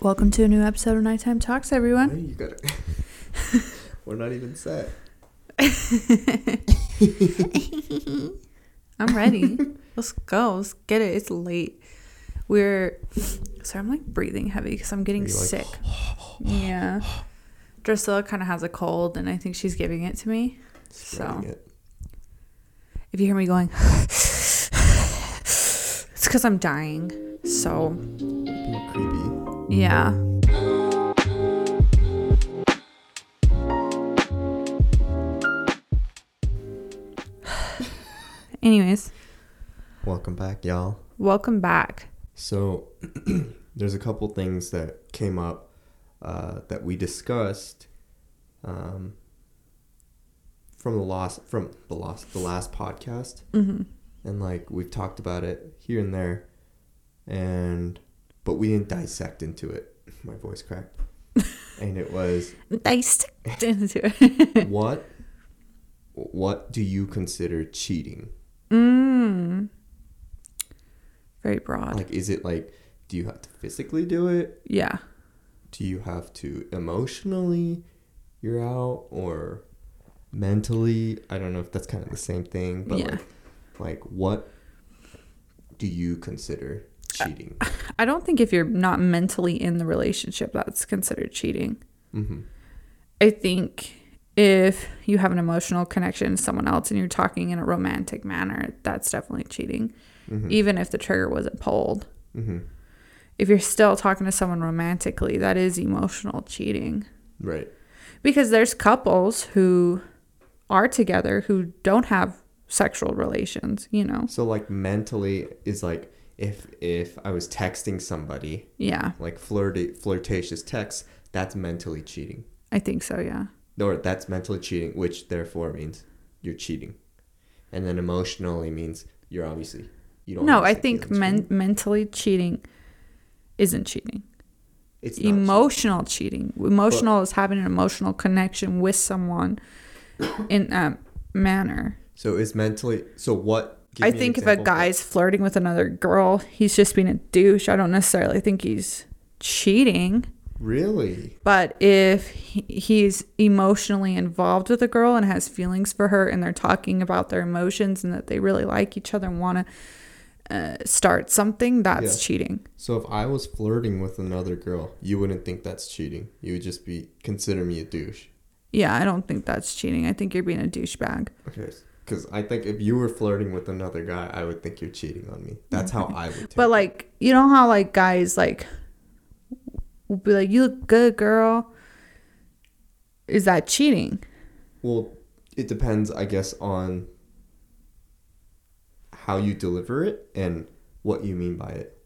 Welcome to a new episode of Nighttime Talks, everyone. Hey, you got it. We're not even set. I'm ready. Let's go. Let's get it. It's late. We're sorry. I'm like breathing heavy because I'm getting like, sick. yeah. Drusilla kind of has a cold, and I think she's giving it to me. Spreading So it. if you hear me going, it's because I'm dying. So. Yeah. Anyways, Welcome back, y'all. welcome back. So, there's a couple things that came up uh, that we discussed um, from the last from the last the last podcast, hmm and like we've talked about it here and there, and but we didn't dissect into it. My voice cracked, and it was Dissect into it. what what do you consider cheating? mm. Very broad. Like, is it like, do you have to physically do it? yeah. Do you have to emotionally? You're out or mentally? I don't know if that's kind of the same thing, but Yeah. like, like what do you consider cheating? I don't think if you're not mentally in the relationship, that's considered cheating. mm-hmm. I think if you have an emotional connection to someone else and you're talking in a romantic manner, that's definitely cheating, Mm-hmm. even if the trigger wasn't pulled. mm-hmm. If you're still talking to someone romantically, that is emotional cheating. Right. Because there's couples who are together who don't have sexual relations, you know? So like mentally is like if if I was texting somebody Yeah, like flirty flirtatious text, that's mentally cheating. I think so, yeah. or that's mentally cheating, which therefore means you're cheating, and then emotionally means you're obviously you don't. No, I think men- mentally cheating isn't cheating. it's not cheating. Emotional cheating. Emotional is having an emotional connection with someone in that manner. So is mentally so what? I think if a guy's flirting with another girl, he's just being a douche. I don't necessarily think he's cheating. really But if he- he's emotionally involved with a girl and has feelings for her and they're talking about their emotions and that they really like each other and want to uh, start something, that's Yeah. cheating. so if I was flirting with another girl, you wouldn't think that's cheating. You would just be consider me a douche. Yeah, I don't think that's cheating. I think you're being a douchebag. Okay. Because I think if you were flirting with another guy, I would think you're cheating on me. That's how I would. But it. like, you know how like guys like will be like, "You look good, girl." Is that cheating? Well, it depends, I guess, on how you deliver it and what you mean by it.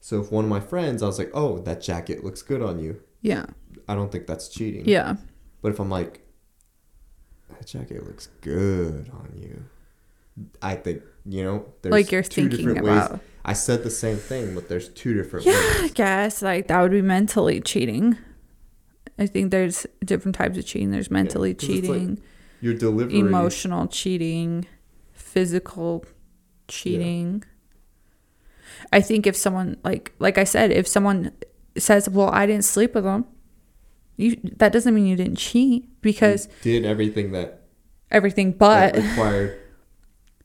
So if one of my friends, I was like, "Oh, that jacket looks good on you," Yeah. I don't think that's cheating. Yeah. But if I'm like, "That jacket looks good on you," I think you know, there's like you're two thinking different about. ways. I said the same thing, but there's two different Yeah, ways. I guess like that would be mentally cheating. I think there's different types of cheating. There's mentally 'cause it's like cheating, Your delivery. emotional cheating, physical cheating. I think if someone like like I said, if someone says, "Well, I didn't sleep with them," you that doesn't mean you didn't cheat because you did everything that everything that but required.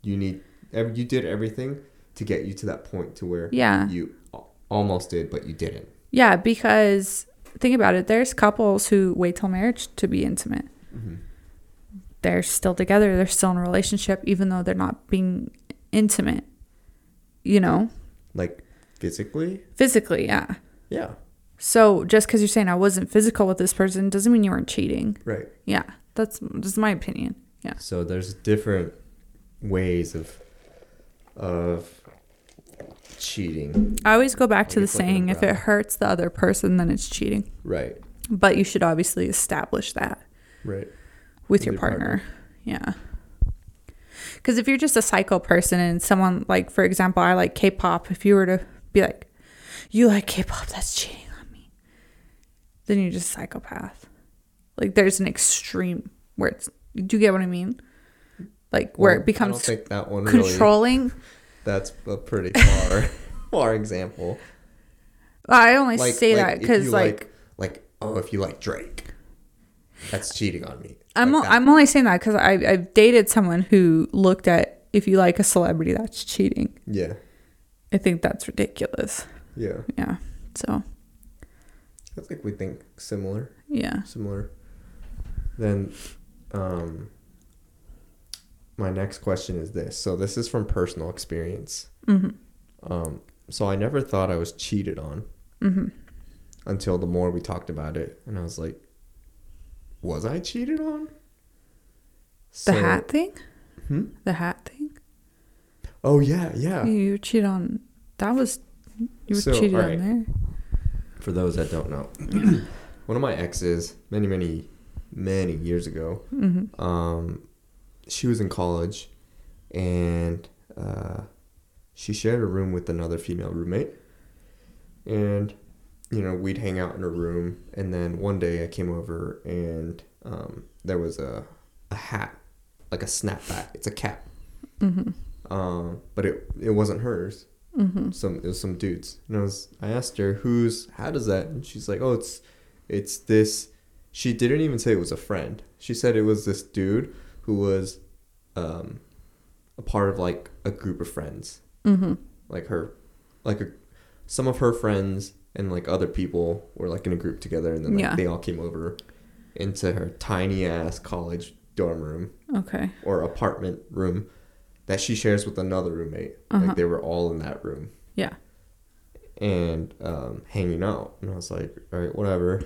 You need you did everything to get you to that point to where yeah. you almost did but you didn't. Yeah because think about it there's couples who wait till marriage to be intimate. Mm-hmm. They're still together they're still in a relationship even though they're not being intimate you know? Like physically? Physically yeah. Yeah so just because you're saying i wasn't physical with this person doesn't mean you weren't cheating. Right. Yeah that's that's my opinion. Yeah. So there's different ways of of cheating. I always go back to the guess like an saying if it hurts the other person then it's cheating. Right. But you should obviously establish that right. with With your your partner. Yeah. Because if you're just a psycho person and someone, like, for example, I like K pop, if you were to be like, you like K pop, that's cheating then you're just a psychopath. Like, there's an extreme where it's, do you get what I mean? Like, where Well, it becomes I don't think that one really controlling. that's a pretty far far example I only Like, say like, that because you like, like, oh, if you like Drake, that's cheating on me. I'm Like o-. I'm only saying that because I I've dated someone who looked at if you like a celebrity that's cheating. yeah, I think that's ridiculous. yeah. Yeah. So I think we think similar, yeah. similar. Then, um, my next question is this. So this is from personal experience. hmm Um, so I never thought I was cheated on hmm until the more we talked about it, and I was like, was I cheated on? The So- hat thing. Hmm? The hat thing. Oh yeah, yeah. You cheated on. That was you were So, cheated alright. on there. For those that don't know, one of my exes, many, many, many years ago, hmm um, she was in college, and uh, she shared a room with another female roommate, and you know we'd hang out in her room, and then one day I came over and um, there was a a hat, like a snapback. It's a cap, hmm um, but it it wasn't hers. Hmm some it was some dudes. And I was I asked her who's how does that? And she's like oh it's it's this she didn't even say it was a friend. She said it was this dude who was um a part of like a group of friends. Hmm like her like a, some of her friends and like other people were like in a group together and then like Yeah. they all came over into her tiny ass college dorm room Okay. or apartment room that she shares with another roommate. Uh-huh. Like they were all in that room Yeah. and um, hanging out. And I was like, all right, whatever.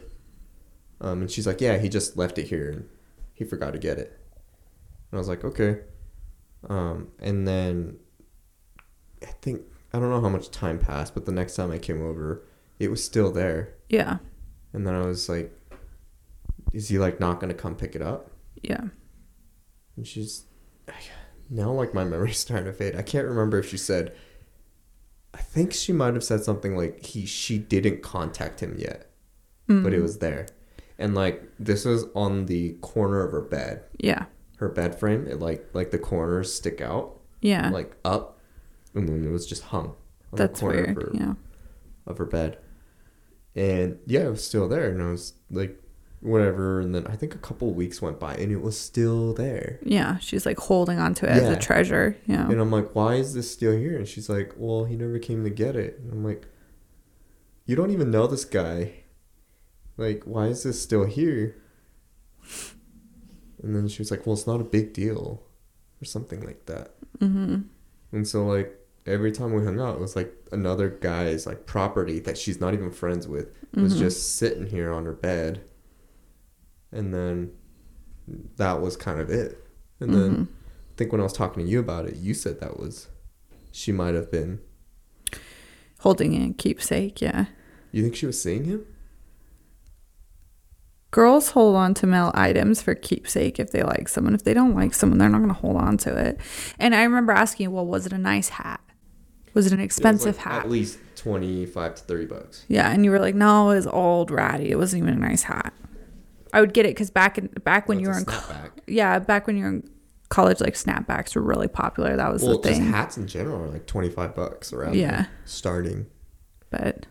Um, and she's like, yeah, he just left it here and he forgot to get it. And I was like, okay. Um, and then I think, I don't know how much time passed, but the next time I came over, it was still there. Yeah. And then I was like, is he like not to come pick it up? Yeah. And she's now like my memory's starting to fade. I can't remember if she said. I think she might have said something like he she didn't contact him yet, but it Mhm. was there, and like this was on the corner of her bed. Yeah. Her bed frame, it like like the corners stick out Yeah. like up, and then it was just hung on That's the corner weird. of her Yeah. of her bed, and yeah, it was still there, and I was like, whatever, and then I think a couple weeks went by, and it was still there. Yeah. She's like holding on to it as Yeah. a treasure. Yeah. And I'm like, why is this still here? And she's like, well, he never came to get it. And I'm like, you don't even know this guy. Like, why is this still here? And then she was like, well, it's not a big deal, or something like that. hmm And so, like, every time we hung out, it was like another guy's like property that she's not even friends with was Mhm. just sitting here on her bed. And then that was kind of it. And then Mhm. I think when I was talking to you about it, you said that was she might have been. holding it keepsake. Yeah. You think she was seeing him? Girls hold on to male items for keepsake if they like someone. If they don't like someone, they're not going to hold on to it. And I remember asking, well, was it a nice hat? Was it an It expensive like, hat? At least twenty five to thirty bucks. Yeah, and you were like, no, it was old, ratty. It wasn't even a nice hat. I would get it because back in back when you were in co- yeah back when you were in college, like snapbacks were really popular. That was Well, the just thing. hats in general are like twenty five bucks around. Yeah. starting. But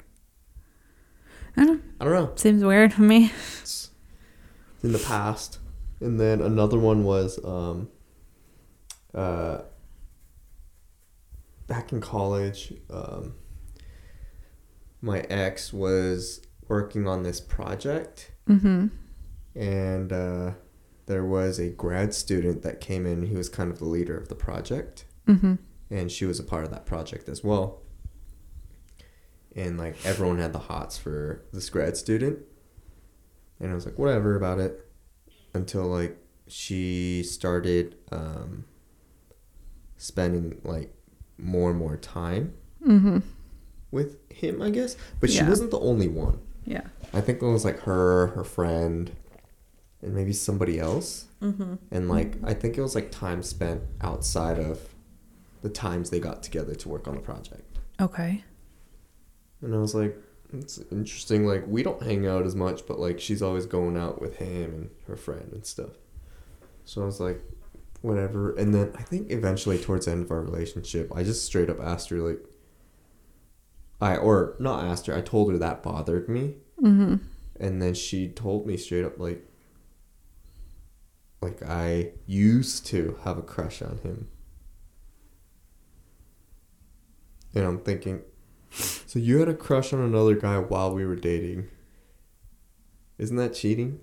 I don't know. I don't know. Seems weird to me. It's in the past. And then another one was um, uh, back in college. Um, my ex was working on this project, Mm-hmm. And uh, there was a grad student that came in. He was kind of the leader of the project, Mm-hmm. and she was a part of that project as well. And like everyone had the hots for this grad student, and I was like, whatever about it, until like she started um, spending like more and more time Mm-hmm. with him, I guess. But she wasn't the only one. Yeah. I think it was like her, her friend, and maybe somebody else. Mm-hmm. And like I think it was like time spent outside of the times they got together to work on the project. Okay. And I was like, it's interesting. Like we don't hang out as much, but like she's always going out with him and her friend and stuff. So I was like, whatever. And then I think eventually towards the end of our relationship, I just straight up asked her like, I or not asked her. I told her that bothered me, Mm-hmm. and then she told me straight up like, like I used to have a crush on him, and I'm thinking, so you had a crush on another guy while we were dating. Isn't that cheating?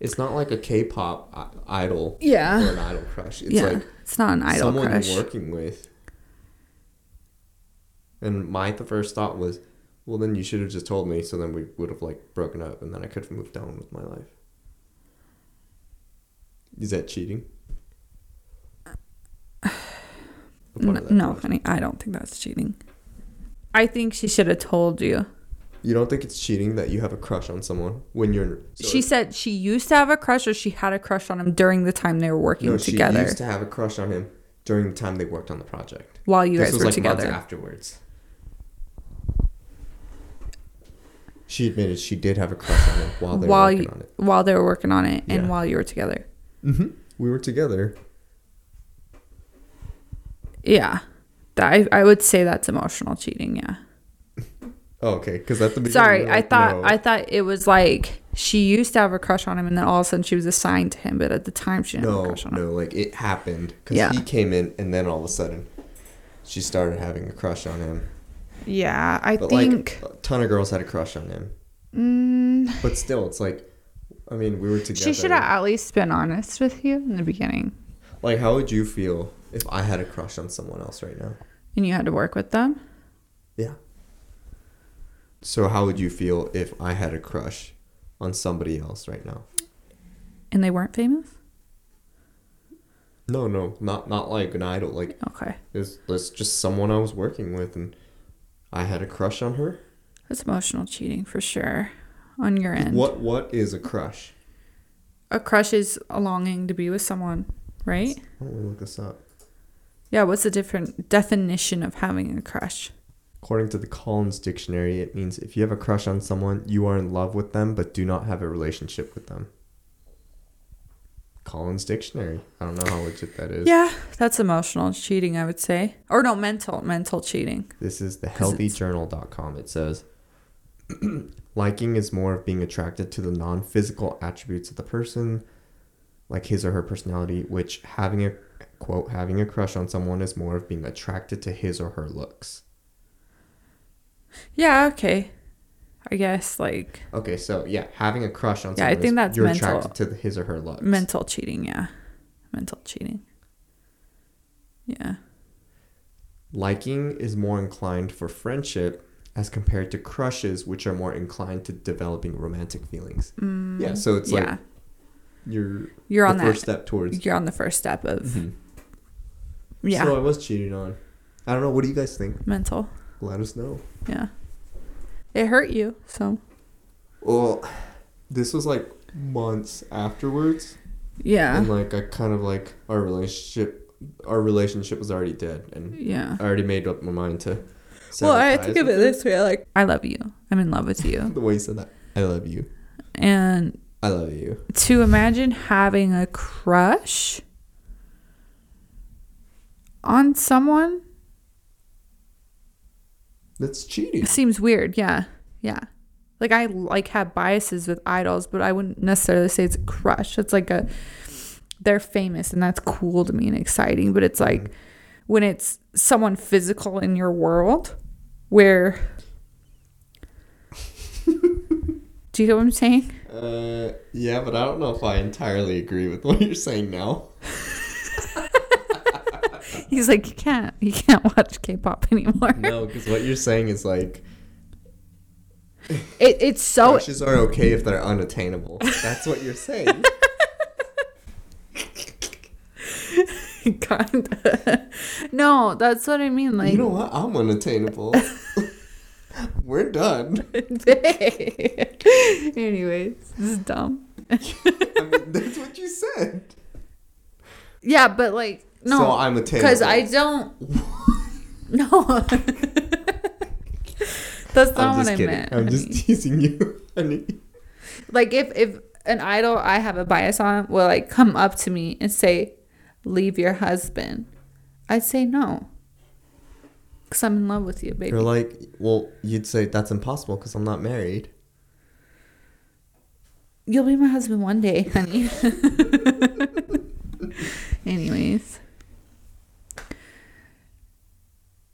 It's not like a K-pop idol or Yeah. an idol crush. It's yeah. like it's not an idol someone crush. you're working with. And my the first thought was, well, then you should have just told me, so then we would have like broken up, and then I could have moved on with my life. Is that cheating? No, that no, honey, I don't think that's cheating. I think she should have told you. You don't think it's cheating that you have a crush on someone when you're? so she said she used to have a crush or she had a crush on him during the time they were working no, she together used to have a crush on him during the time they worked on the project. while you this guys was were like months together. afterwards. She admitted she did have a crush on him while they While were working you- on it. While they were working on it and Yeah. while you were together. Mm-hmm. We were together. Yeah. I, I would say that's emotional cheating, yeah. Oh, okay. Because at the beginning, Sorry, were I thought no. I thought it was like she used to have a crush on him and then all of a sudden she was assigned to him, but at the time she didn't have a no, crush on him. no, like it happened because Yeah. he came in, and then all of a sudden, she started having a crush on him. Yeah, I But think like a ton of girls had a crush on him. mm, But still, it's like, I mean, we were together. she should have at least been honest with you in the beginning. Like, how would you feel if I had a crush on someone else right now? And you had to work with them. Yeah. So how would you feel if I had a crush on somebody else right now? And they weren't famous? No, no, not not like an idol. Like Okay. it's, it's just someone I was working with, and I had a crush on her. That's emotional cheating for sure on your end. What what is a crush? A crush is a longing to be with someone, right? Why don't we look this up? Yeah, what's the different definition of having a crush? According to the Collins Dictionary, it means if you have a crush on someone, you are in love with them but do not have a relationship with them. Collins Dictionary. I don't know how legit that is. Yeah, that's emotional cheating, I would say. Or no, mental, mental cheating. This is the healthyjournal.com. It says liking is more of being attracted to the non-physical attributes of the person, like his or her personality, which having a quote having a crush on someone is more of being attracted to his or her looks. Yeah, okay. I guess like Okay, so yeah, having a crush on Yeah, I think that's you're mental. attracted to the, his or her looks. mental cheating, yeah. Mental cheating. Yeah. Liking is more inclined for friendship as compared to crushes, which are more inclined to developing romantic feelings. Mm, Yeah, so it's yeah. like you're You're on the that first step towards. you're on the first step of Mhm. yeah, So I was cheated on. I don't know. What do you guys think? mental. Let us know. Yeah. It hurt you, so Well, this was like months afterwards, yeah. and like I kind of like our relationship. Our relationship was already dead, and yeah. I already made up my mind to. Well, I think of it this way, like I love you. I'm in love with you. The way you said that, I love you. and I love you. to imagine having a crush on someone That's cheating. It seems weird. Yeah. Yeah. Like I like have biases with idols, but I wouldn't necessarily say it's a crush. It's like a they're famous and that's cool to me and exciting, but it's like when it's someone physical in your world where Do you get what I'm saying? Uh, yeah, but I don't know if I entirely agree with what you're saying now. He's like, you can't, you can't watch K-pop anymore. No, because what you're saying is like It, it's so crushes are okay if they're unattainable. That's what you're saying. kinda. no, that's what I mean. Like, you know what? I'm unattainable. We're done. anyways, this is dumb. I mean, that's what you said. Yeah, but like, no, So I'm attainable. because I don't. no, that's not I'm what I kidding. meant. I'm honey. just teasing you. honey. like if if an idol I have a bias on will like come up to me and say, "Leave your husband," I'd say no. Because I'm in love with you, baby. You're like, well, you'd say that's impossible because I'm not married. You'll be my husband one day, honey. Anyways.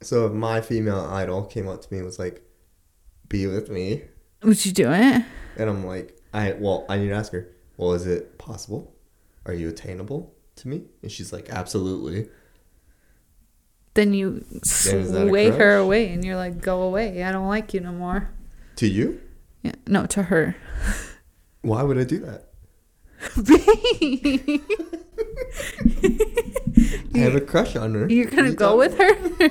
So if my female idol came up to me and was like, "Be with me," Would you do it? and I'm like, "I well, I need to ask her. Well, is it possible? Are you attainable to me?" And she's like, "Absolutely." Then you Then is that a sway her away and you're like, go away. I don't like you no more. To you? Yeah. No, to her. Why would I do that? I have a crush on her. You're to You go with her?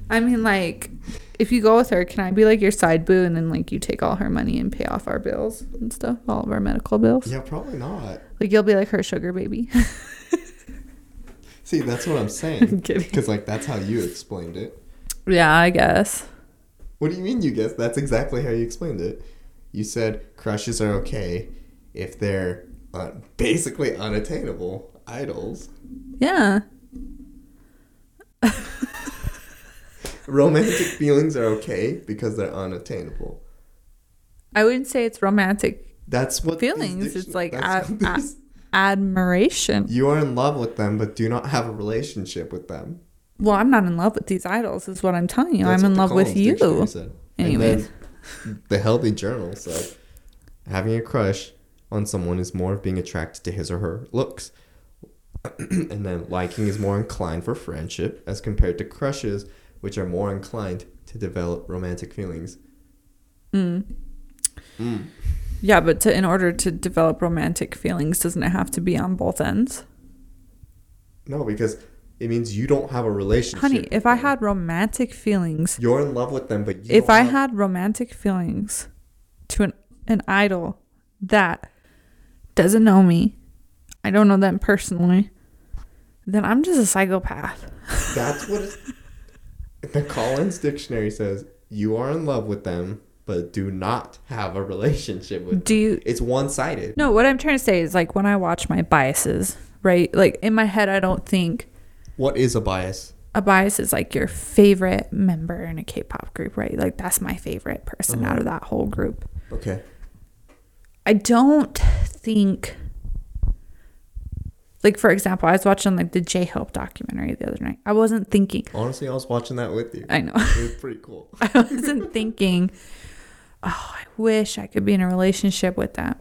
I mean, like, if you go with her, can I be like your side boo and then, like, you take all her money and pay off our bills and stuff, all of our medical bills? Yeah, probably not. Like, you'll be like her sugar baby. See, that's what I'm I'm saying. kidding. Because like that's how you explained it. Yeah, I guess. What do you mean you guess? That's exactly how you explained it. You said crushes are okay if they're uh, basically unattainable idols. Yeah. Romantic feelings are okay because they're unattainable. I wouldn't say it's romantic That's what feelings. It's like ad- ad- admiration. you are in love with them, but do not have a relationship with them. Well, I'm not in love with these idols, is what I'm telling you. That's I'm in love with you. said. Anyways. The Healthy Journal said having a crush on someone is more of being attracted to his or her looks. and then liking is more inclined for friendship as compared to crushes, which are more inclined to develop romantic feelings. Mm. Mm. Yeah, but to, in order to develop romantic feelings, doesn't it have to be on both ends? No, because it means you don't have a relationship. Honey, if I had romantic feelings, you're in love with them, but you if don't I have- had romantic feelings to an, an idol that doesn't know me, I don't know them personally, then I'm just a psychopath. That's what it's, the Collins Dictionary says. You are in love with them, but do not have a relationship with Do you? them. It's one sided. No, what I'm trying to say is like when I watch my biases, right? Like in my head, I don't think What is a bias? a bias is like your favorite member in a K-pop group, right? Like that's my favorite person Uh-huh. out of that whole group. Okay. I don't think like for example, I was watching like the J-Hope documentary the other night. I wasn't thinking Honestly, I was watching that with you. I know. It was pretty cool. I wasn't thinking, oh, I wish I could be in a relationship with them.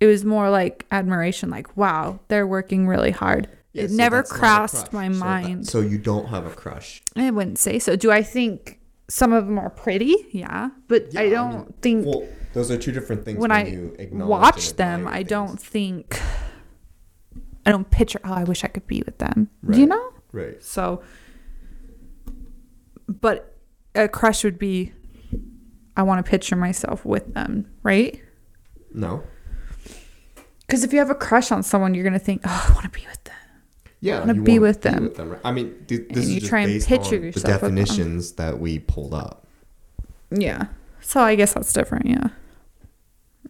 It was more like admiration, like, wow, they're working really hard. Yeah, it so never that's not a crossed my So that- mind. So you don't have a crush. I wouldn't say so. Do I think some of them are pretty? Yeah. But Yeah, I I don't mean, think Well, those are two different things. when When, I you acknowledge watch them, I things. don't think, I don't picture, oh, I wish I could be with them. Right. You know? Right. So, but a crush would be, I want to picture myself with them, right? No. Because if you have a crush on someone, you're gonna think, "Oh, I want to be with them." Yeah. I wanna you be with them. right? I mean, th- And this you is just try and picture the yourself with them. definitions that we pulled up. Yeah. So I guess that's different. Yeah.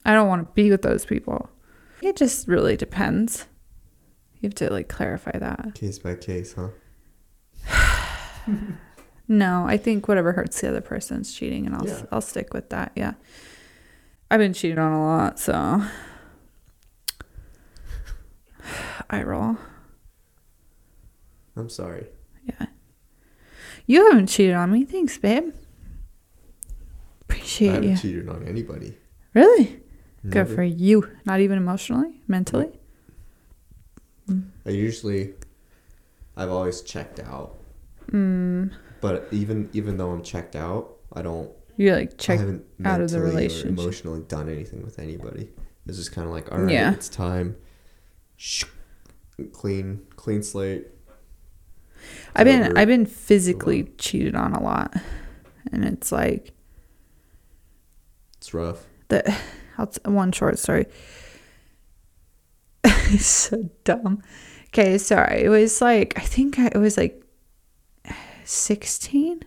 I don't want to be with those people. It just really depends. You have to like clarify that. Case by case, huh? No, I think whatever hurts the other person's cheating, and I'll Yeah. I'll stick with that. Yeah. I've been cheated on a lot, so I roll. I'm sorry. Yeah. You haven't cheated on me. Thanks, babe. Appreciate I haven't you. cheated on anybody. Really? Good for you. Not even emotionally, mentally. I usually, I've always checked out. Mm, But even even though I'm checked out, I don't. you like check. out of the relationship. emotionally done anything with anybody. It's just kind of like, all right, Yeah. it's time. Shh. Clean, clean slate. I've been over I've been physically cheated on a lot, and it's like It's rough. the one short story. it's so dumb. Okay, sorry. It was like I think it was like sixteen.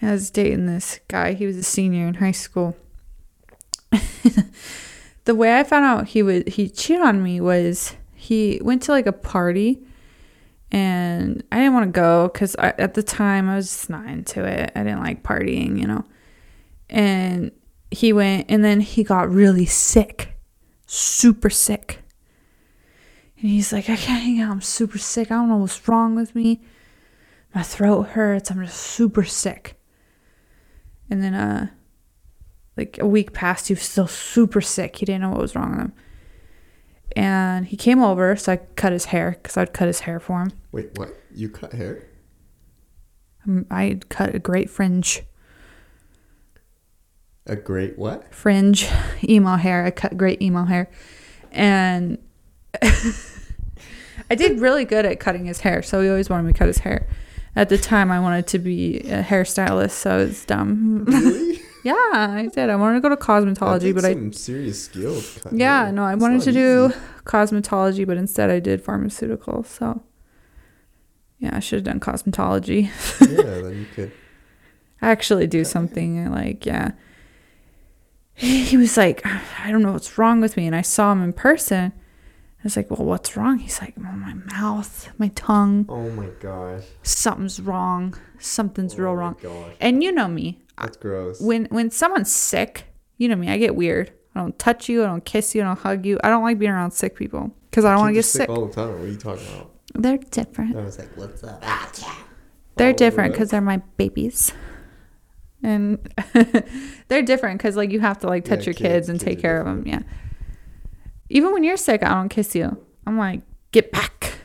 I was dating this guy. He was a senior in high school. the way I found out he would he cheated on me was he went to like a party and I didn't want to go because at the time I was just not into it. I didn't like partying, you know. And he went, and then he got really sick, super sick. And he's like, I can't hang out. I'm super sick. I don't know what's wrong with me. My throat hurts. I'm just super sick. And then, uh, like a week passed, he was still super sick. He didn't know what was wrong with him. And he came over, so I cut his hair because I'd cut his hair for him. Wait, what? You cut hair? Um, I cut a great fringe. A great what? Fringe, emo hair. I cut great emo hair. And I did really good at cutting his hair, so he always wanted me to cut his hair. At the time, I wanted to be a hairstylist, so it's dumb. Really? yeah, I did. I wanted to go to cosmetology, but I serious cutting yeah, hair. no, I It's wanted to do cosmetology, but instead I did pharmaceuticals. So yeah, I should have done cosmetology. yeah, then you could. actually do something uh, like yeah he was like i don't know what's wrong with me and i saw him in person was like well what's wrong he's like oh, my mouth my tongue Oh my gosh. something's wrong something's Oh real my wrong Gosh. and you know me That's gross. when when someone's sick you know me i get weird i don't touch you i don't kiss you i don't hug you i don't like being around sick people because i don't want to get are sick all the time. What are you talking about? they're different I was like, what's up? Ah, they're oh, All different because they're my babies. And they're different because like you have to like touch Yeah, your kids- kids, and kids take are care of them. Yeah. Even when you're sick, I don't kiss you. I'm like, get back.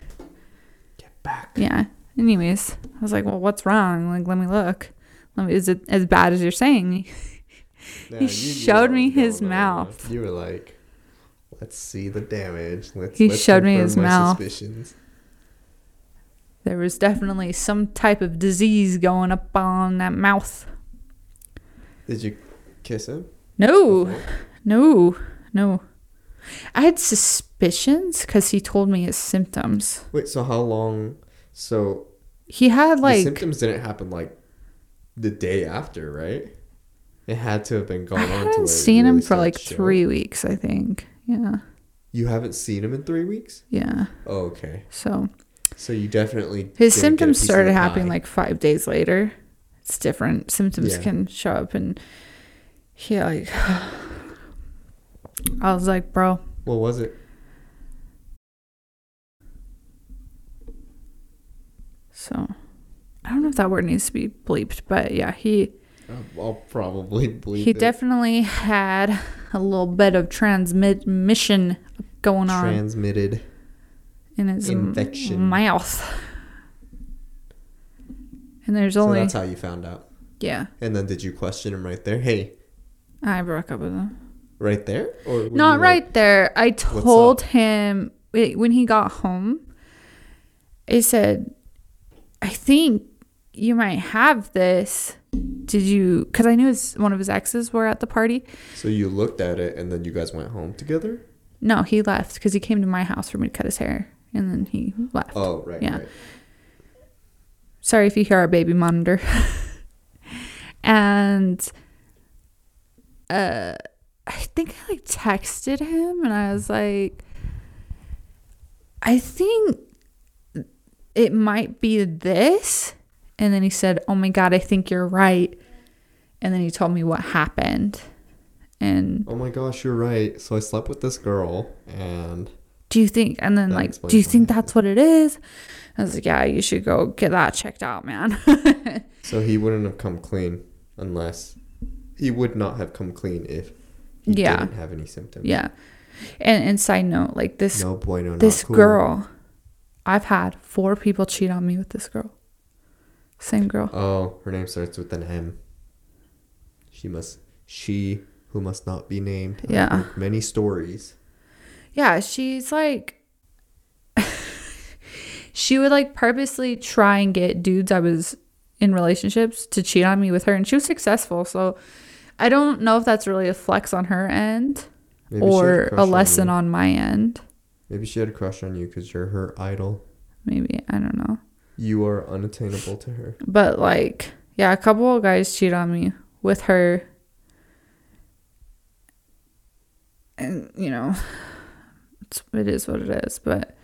Get back. Yeah. Anyways, I was like, well, what's wrong? Like, let me look. Let me, is it as bad as you're saying? He you showed me his mouth. You were like, let's see the damage. Let's. He let's showed me his mouth. Suspicions. There was definitely some type of disease going up on that mouth. Did you kiss him? No, no, no. I had suspicions because he told me his symptoms. Wait. So how long? So He had like symptoms didn't happen like the day after, right? It had to have been I gone on. to hadn't where it seen him for like three weeks, I think. Yeah, You haven't seen him in three weeks. yeah. Oh, okay. So So you definitely his didn't get a symptoms started happening like five days later. It's different. Symptoms Yeah. can show up, and he like, I was like, bro, What was it? so I don't know if that word needs to be bleeped, but yeah, he I'll, I'll probably believe he it. definitely had a little bit of transmission going on transmitted. in his infection. mouth. And there's only. So only that's how you found out. yeah. And then did you question him right there? Hey, I broke up with him. Right there, or Not right like- there. I told him when he got home. I said, "I think you might have this. Did you? Because I knew his, one of his exes were at the party. so you looked at it, and then you guys went home together. No, he left because he came to my house for me to cut his hair, and then he left. Oh, right, Yeah. right. Sorry if you hear our baby monitor. and uh I think I like texted him and I was like I think it might be this and then he said, "Oh my god, I think you're right." And then he told me what happened. And Oh my gosh, you're right. So I slept with this girl, and do you think and then like do you think that's what it is? I was like, "Yeah, you should go get that checked out, man." so he wouldn't have come clean unless he would not have come clean if he Yeah. didn't have any symptoms. Yeah. And and side note, like this No bueno. this cool. girl, I've had four people cheat on me with this girl. Same girl. Oh, her name starts with an M. She must. She who must not be named. Yeah. Many stories. Yeah, she's like she would like purposely try and get dudes I was in relationships to cheat on me with her and she was successful. So I don't know if that's really a flex on her end Maybe or crush a lesson you. on my end. Maybe she had a crush on you because you're her idol. Maybe, I don't know. You are unattainable to her. But like, yeah, a couple of guys cheat on me with her. And, you know, it's, it is what it is. But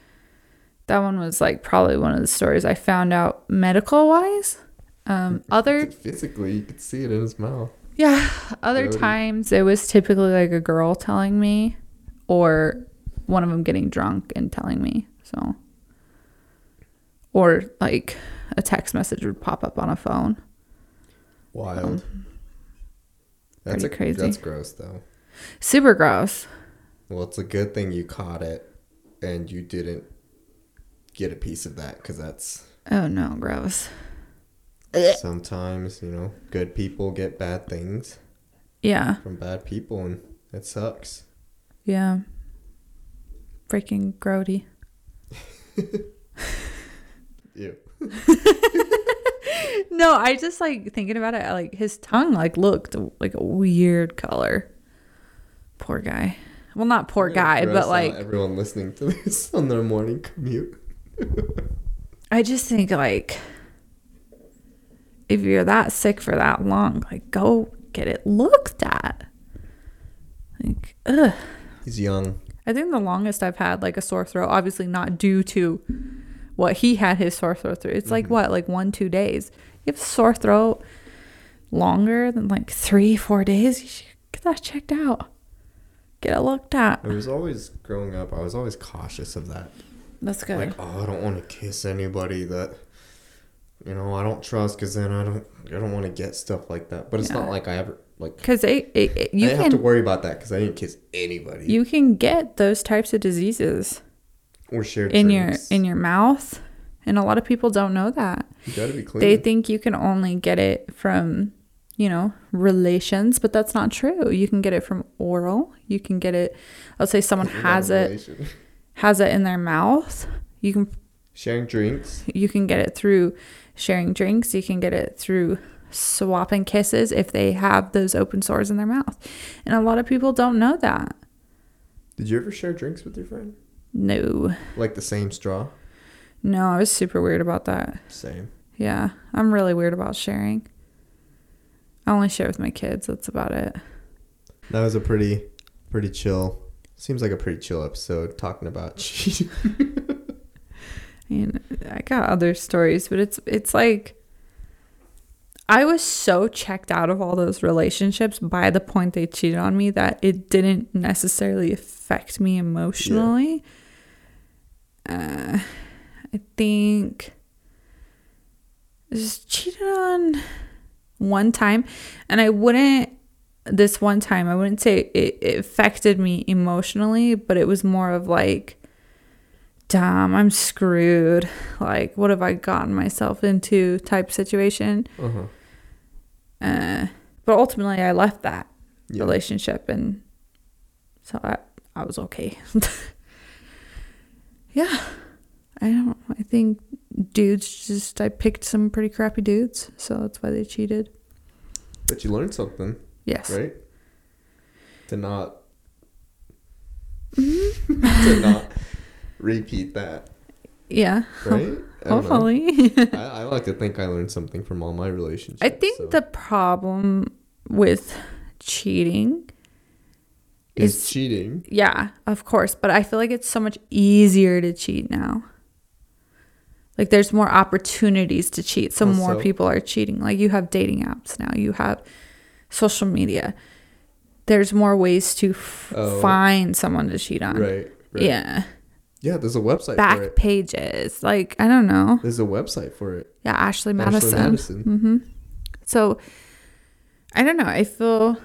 That one was like probably one of the stories I found out medical wise. Um, other Physically, you could see it in his mouth. Yeah. Other times it was typically like a girl telling me or one of them getting drunk and telling me. So, or like a text message would pop up on a phone. Wild. Um, that's pretty a, crazy. That's gross, though. Super gross. Well, it's a good thing you caught it and you didn't get a piece of that because that's Oh no, gross. Sometimes, you know, good people get bad things Yeah. from bad people and it sucks. Yeah. Freaking grody. Ew. No, I just like thinking about it. Like his tongue, like looked like a weird color. Poor guy. Well, not poor guy, but like everyone listening to this on their morning commute. I just think like if you're that sick for that long, like go get it looked at. Like, ugh. He's young. I think the longest I've had like a sore throat, obviously not due to what he had his sore throat through. It's like Mhm. what, like one, two days. You have sore throat longer than like three, four days, you should get that checked out. Get it looked at. I was always growing up. I was always cautious of that. That's good. Like, oh, I don't want to kiss anybody that, you know, I don't trust. Because then I don't, I don't want to get stuff like that. But it's Yeah. not like I ever like. Because they it, you I didn't have to worry about that because I didn't kiss anybody you can get those types of diseases or share in your in your mouth, and a lot of people don't know that. You gotta be clean. They think you can only get it from, you know, relations, but that's not true. You can get it from oral. You can get it. Let's say someone has it has it in their mouth. You can Sharing drinks. you can get it through sharing drinks. You can get it through swapping kisses if they have those open sores in their mouth. And a lot of people don't know that. Did you ever share drinks with your friend? No. Like the same straw? No, I was super weird about that. Same. Yeah, I'm really weird about sharing. I only share with my kids. That's about it. That was a pretty, pretty chill. Seems like a pretty chill episode talking about cheating. And I got other stories, but it's it's like I was so checked out of all those relationships by the point they cheated on me that it didn't necessarily affect me emotionally. Uh, I think I was cheated on one time, and I wouldn't. This one time, I wouldn't say it, it affected me emotionally, but it was more of like, damn, I'm screwed. Like, what have I gotten myself into type situation. Uh huh. Uh, but ultimately, I left that Yeah. relationship, and so I, I was okay. yeah, I don't. I think dudes just I picked some pretty crappy dudes, so that's why they cheated. But you learned something, Yes. right? To not. Mm-hmm. to not repeat that, Yeah. right? I. Hopefully. I, I like to think I learned something from all my relationships. I think so. the problem with cheating is is cheating. yeah, of course, but I feel like it's so much easier to cheat now. Like there's more opportunities to cheat, so How more people are cheating. Like you have dating apps now, you have social media. There's more ways to f- Oh. find someone to cheat on. Right. right. Yeah, Yeah. There's a website for back pages. Like I don't know. There's a website for it. Yeah, Ashley Madison. Ashley Madison. Madison. hmm So I don't know. I feel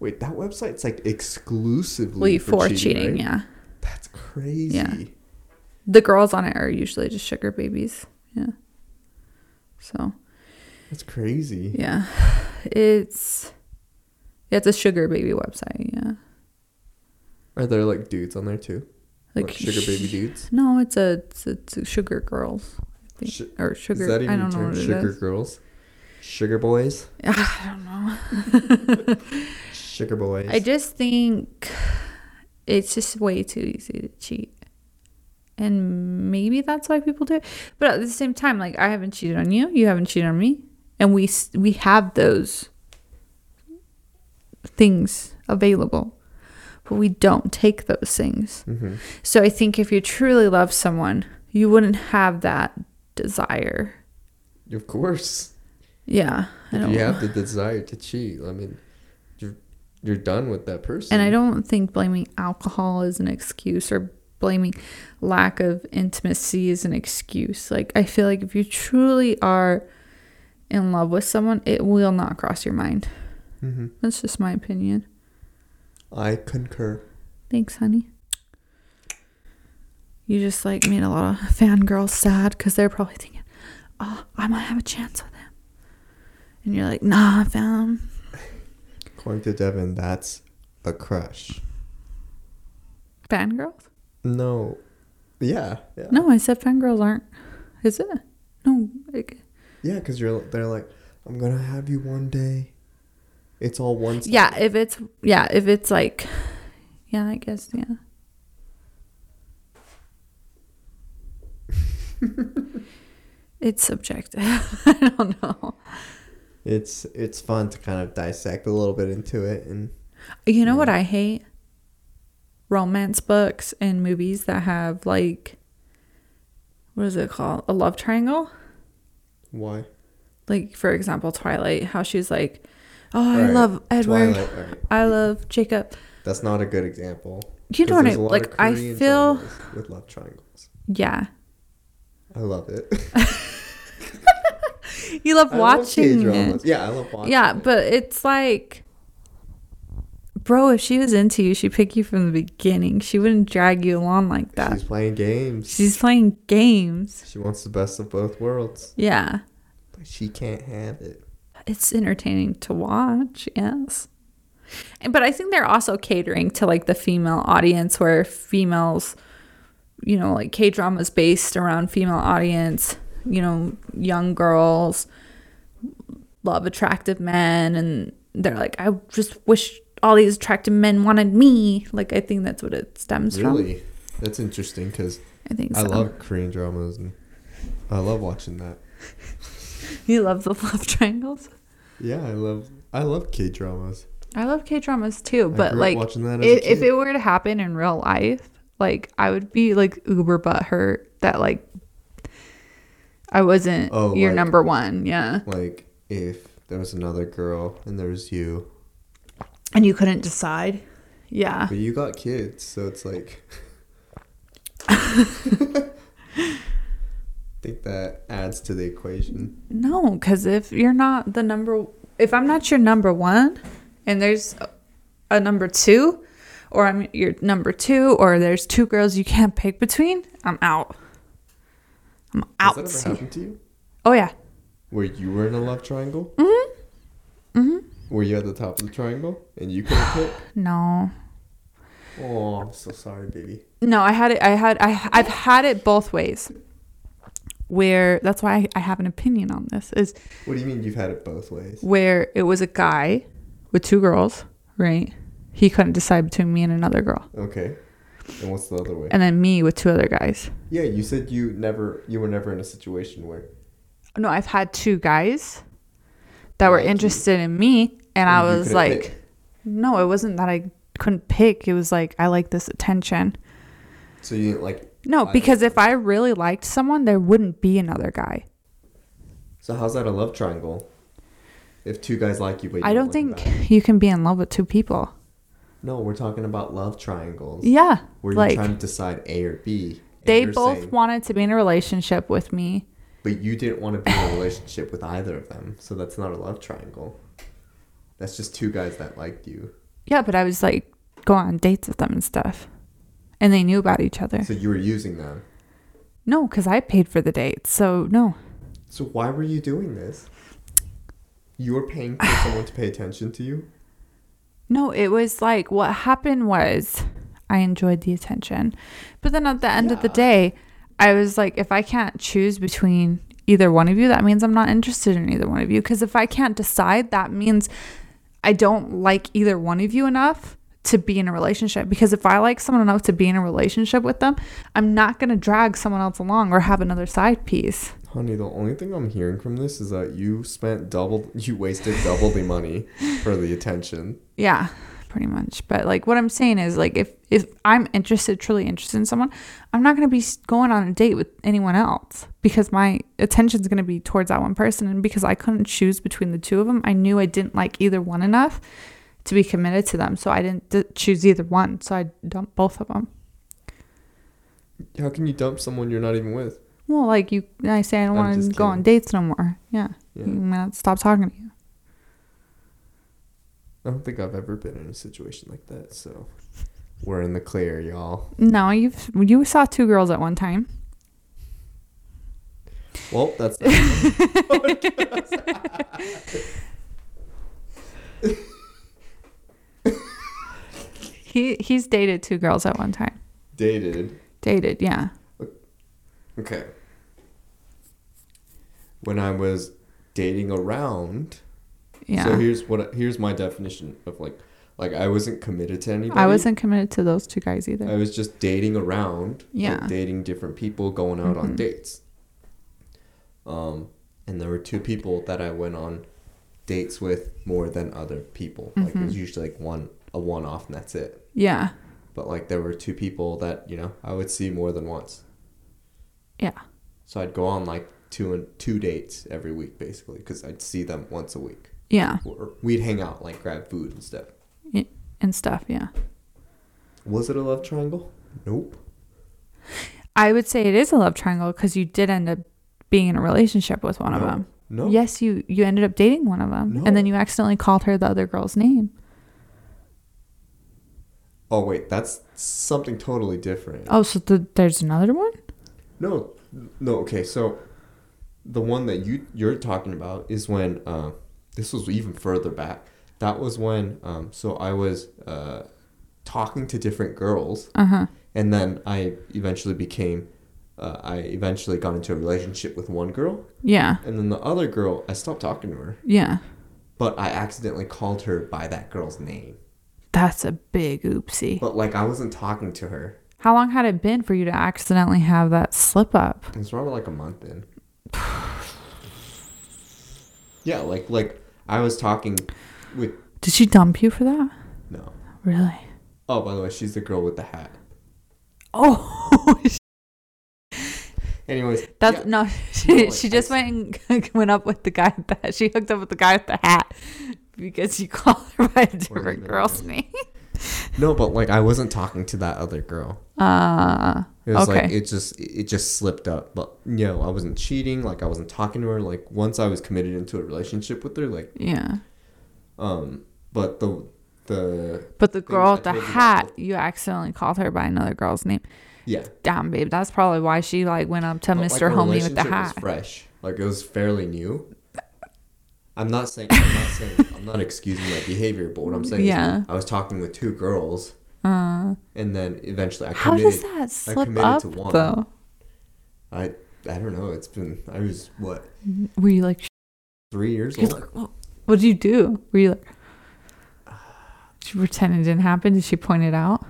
Wait, that website's like exclusively for, for cheating. cheating. right? Yeah, That's crazy. Yeah. the girls on it are usually just sugar babies. Yeah. So That's crazy. yeah, it's yeah, it's a sugar baby website. Yeah, Are there like dudes on there too? Like Like sugar baby dudes? No, it's a it's, it's sugar girls. I think. Sh- or sugar. Is that even I don't know what it Sugar girls? Sugar boys? I don't know. Sugar boys. I just think it's just way too easy to cheat. And maybe that's why people do it. But at the same time, like I haven't cheated on you, you haven't cheated on me, and we we have those things available. But we don't take those things. hmm So I think if you truly love someone, you wouldn't have that desire. Of course. Yeah, I If you have the desire to cheat, I mean, you're you're done with that person. and I don't think blaming alcohol is an excuse or blaming lack of intimacy is an excuse. Like I feel like if you truly are in love with someone, it will not cross your mind. hmm That's just my opinion. I concur. Thanks, honey. You just like made a lot of fangirls sad because they're probably thinking, "Oh, I might have a chance with him," and you're like, "Nah, fam." According to Devin, that's a crush. Fangirls? No. Yeah. Yeah. No, I said fangirls aren't. Is it? No. Like, Yeah, because you're they're like, I'm gonna have you one day. It's all one. sided. yeah, if it's yeah, if it's like, yeah, I guess yeah. it's subjective. I don't know. It's it's fun to kind of dissect a little bit into it, and You know what I hate? Romance books and movies that have like what is it called? A love triangle? why? Like for example, Twilight, how she's like, "Oh, I love Edward. Twilight. I love Jacob." That's not a good example. You know what I there's a lot like I feel with love triangles. yeah. I love it. You love love watching K-dramas. it. Yeah, I love watching. Yeah, it. but it's like Bro, if she was into you, she'd pick you from the beginning. She wouldn't drag you along like that. she's playing games. She's playing games. she wants the best of both worlds, Yeah. but she can't have it. It's entertaining to watch yes. And, but i think they're also catering to like the female audience where females you know like k dramas based around female audience you know young girls love attractive men and they're like i just wish all these attractive men wanted me. Like i think that's what it stems from. Really, that's interesting because i think so. I love Korean dramas and I love watching that. you love the love triangles Yeah, I love I love K dramas. i love k dramas too but like watching that if, if it were to happen in real life, like I would be like uber butthurt that like I wasn't Oh, your like- number one, yeah, like if there was another girl and there was you, and you couldn't decide, yeah. but you got kids, so it's like. Think that adds to the equation. No, because if you're not the number, if I'm not your number one, and there's a, a number two, or I'm your number two, or there's two girls you can't pick between, I'm out. I'm out. Has that ever happened to you? Oh yeah. Where you were in a love triangle? Mm-hmm. Mm-hmm. Were you at the top of the triangle and you couldn't pick? No. Oh, I'm so sorry, baby. No, I had it. I had. I. I've had it both ways. Where that's why I, I have an opinion on this is What do you mean you've had it both ways? where it was a guy with two girls, right? He couldn't decide between me and another girl, Okay. And what's the other way? and then me with two other guys. Yeah, you said you never, you were never in a situation where No, I've had two guys that were you. interested in me, and I And you was couldn't like, pick. no, it wasn't that I couldn't pick. It was like I like this attention. So you didn't like. No, because if I really liked someone, there wouldn't be another guy. So how's that a love triangle? If two guys like you, but you I don't like think that? you can be in love with two people. No, we're talking about love triangles. Yeah. Where you're like trying to decide A or B. they both saying- wanted to be in a relationship with me. But you didn't want to be in a relationship with either of them, so that's not a love triangle. That's just two guys that liked you. Yeah, but I was like go on dates with them and stuff. And they knew about each other. So you were using them. No, because I paid for the date. So no. So why were you doing this? You were paying for someone to pay attention to you? No, it was like what happened was I enjoyed the attention. But then at the end of the day, I was like, if I can't choose between either one of you, that means I'm not interested in either one of you. Because if I can't decide, that means I don't like either one of you enough to be in a relationship. Because if I like someone enough to be in a relationship with them, I'm not going to drag someone else along or have another side piece. Honey, the only thing I'm hearing from this is that you spent double, you wasted double the money for the attention. Yeah, pretty much. But like what I'm saying is like if if I'm interested, truly interested in someone, I'm not gonna be going on a date with anyone else because my attention's gonna be towards that one person, and because I couldn't choose between the two of them, I knew I didn't like either one enough to be committed to them, so I didn't d- choose either one. So I dumped both of them. How can you dump someone you're not even with? Well, like you, I say I don't want to go on dates no more. Yeah, Yeah. you might stop talking to you. I don't think I've ever been in a situation like that, so we're in the clear, y'all. No, you've you saw two girls at one time. Well, that's He he's dated two girls at one time. dated. Dated, yeah. Okay. When I was dating around, Yeah. so here's what here's my definition of like like I wasn't committed to anybody. I wasn't committed to those two guys either. I was just dating around. like, Yeah. dating different people, going out on Mhm. dates. Um, and there were two people that I went on dates with more than other people. Like it was Mhm. usually like one a one off and that's it. Yeah. But like there were two people that you know I would see more than once. Yeah. So I'd go on like two and two dates every week basically because I'd see them once a week. Yeah. Or we'd hang out like grab food and stuff. And stuff, yeah. Was it a love triangle? Nope. I would say it is a love triangle because you did end up being in a relationship with one of them. No. Yes, you you ended up dating one of them, No. and then you accidentally called her the other girl's name. Oh wait, that's something totally different. Oh, so th- there's another one. No, no. Okay, so the one that you you're talking about is when uh, this was even further back. That was when um, so I was uh, talking to different girls, Uh huh. and then I eventually became. Uh, I eventually got into a relationship with one girl, Yeah. and then the other girl, I stopped talking to her, Yeah. but I accidentally called her by that girl's name. That's a big oopsie. But like I wasn't talking to her. How long had it been for you to accidentally have that slip up? It's was probably like a month in. yeah, like like I was talking with Did she dump you for that? no. Really? Oh, by the way, she's the girl with the hat. Oh, Anyways, that's yeah, no. She, No, like, she I just went and went up with the guy that she hooked up with the guy with the hat because you called her by a different girl's name. no, but like I wasn't talking to that other girl. Uh, It was like it just it just slipped up. But you know, I wasn't cheating. Like I wasn't talking to her. Like once I was committed into a relationship with her, like yeah. um, but the the But the girl with the told you about hat, you accidentally called her by another girl's name. yeah. Damn, babe, that's probably why she like went up to But, like, Mr. our Homie with the hat. fresh. Like it was fairly new. I'm not saying I'm not saying I'm not excusing my behavior, but what I'm saying Yeah. is I was talking with two girls, Uh, and then eventually I committed. how does that slip committed up to one. though? I I don't know. It's been I was what Were you like, three years old. like, "Wha- what did you do? Were you like, did you pretend it didn't happen? Did she point it out?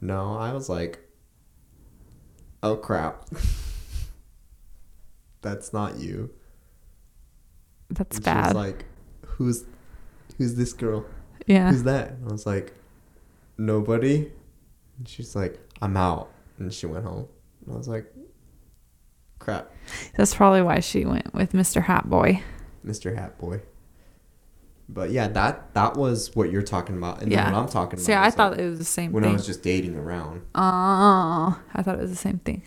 No, I was like, oh crap, that's not you. That's And bad. like, who's who's this girl? yeah. Who's that? And I was like, nobody. And she's like, I'm out. And she went home. And I was like, crap, That's probably why she went with Mr. Hat Boy. Mr. Hat Boy. But yeah, that that was what you're talking about, and Yeah. then what I'm talking about. See, I thought like, it was the same when I was just dating around. Oh, I thought it was the same thing.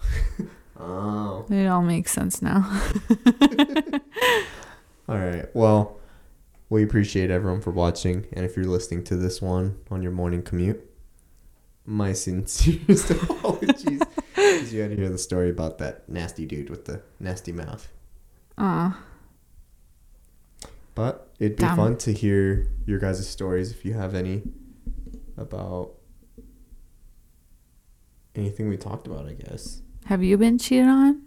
Oh. It all makes sense now. All right. Well, we appreciate everyone for watching, and if you're listening to this one on your morning commute, my sincerest apologies. 'cause you had to hear the story about that nasty dude with the nasty mouth. Oh, But it'd be Damn. fun to hear your guys' stories if you have any about anything we talked about, I guess. Have you been cheated on?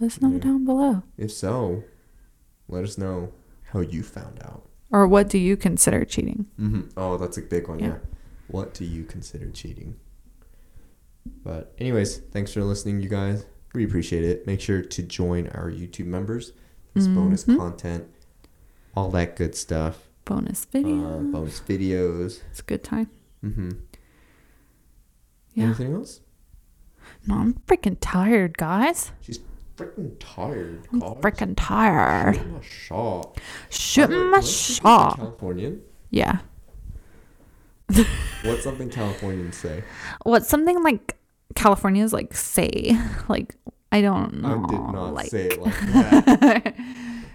Let us know Yeah. down below. If so, let us know how you found out. Or what do you consider cheating? Mm-hmm. Oh, that's a big one. Yeah. Yeah. What do you consider cheating? But, anyways, thanks for listening, you guys. We appreciate it. Make sure to join our YouTube members. There's bonus Mhm. content, all that good stuff. Bonus video. uh, bonus videos. it's a good time. Mm-hmm. Yeah. Anything else? No, I'm freaking tired, guys. She's freaking tired. I'm freaking tired. Shoot my shot. Shooting my can I say something shot. Californian. Yeah. What's something Californians say? What's something like Californians like say? Like I don't know. I did not like, say it like that.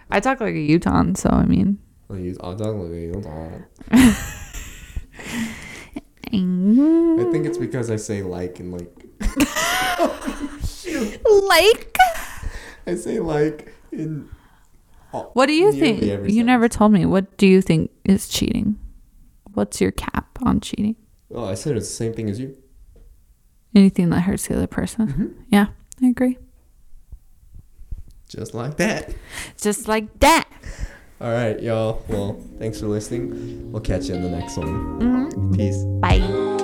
I talk like a Utah, so I mean. Oh, I use I don't know. I I think it's because I say like and like. Like. I say like in. all- What do you think? You never told me. What do you think is cheating? What's your cap on cheating? Oh, I said it's the same thing as you. Anything that hurts the other person. Mm-hmm. Yeah, I agree. Just like that. Just like that. All right, y'all. Well, thanks for listening. We'll catch you in the next one. Mhm. Peace. Bye.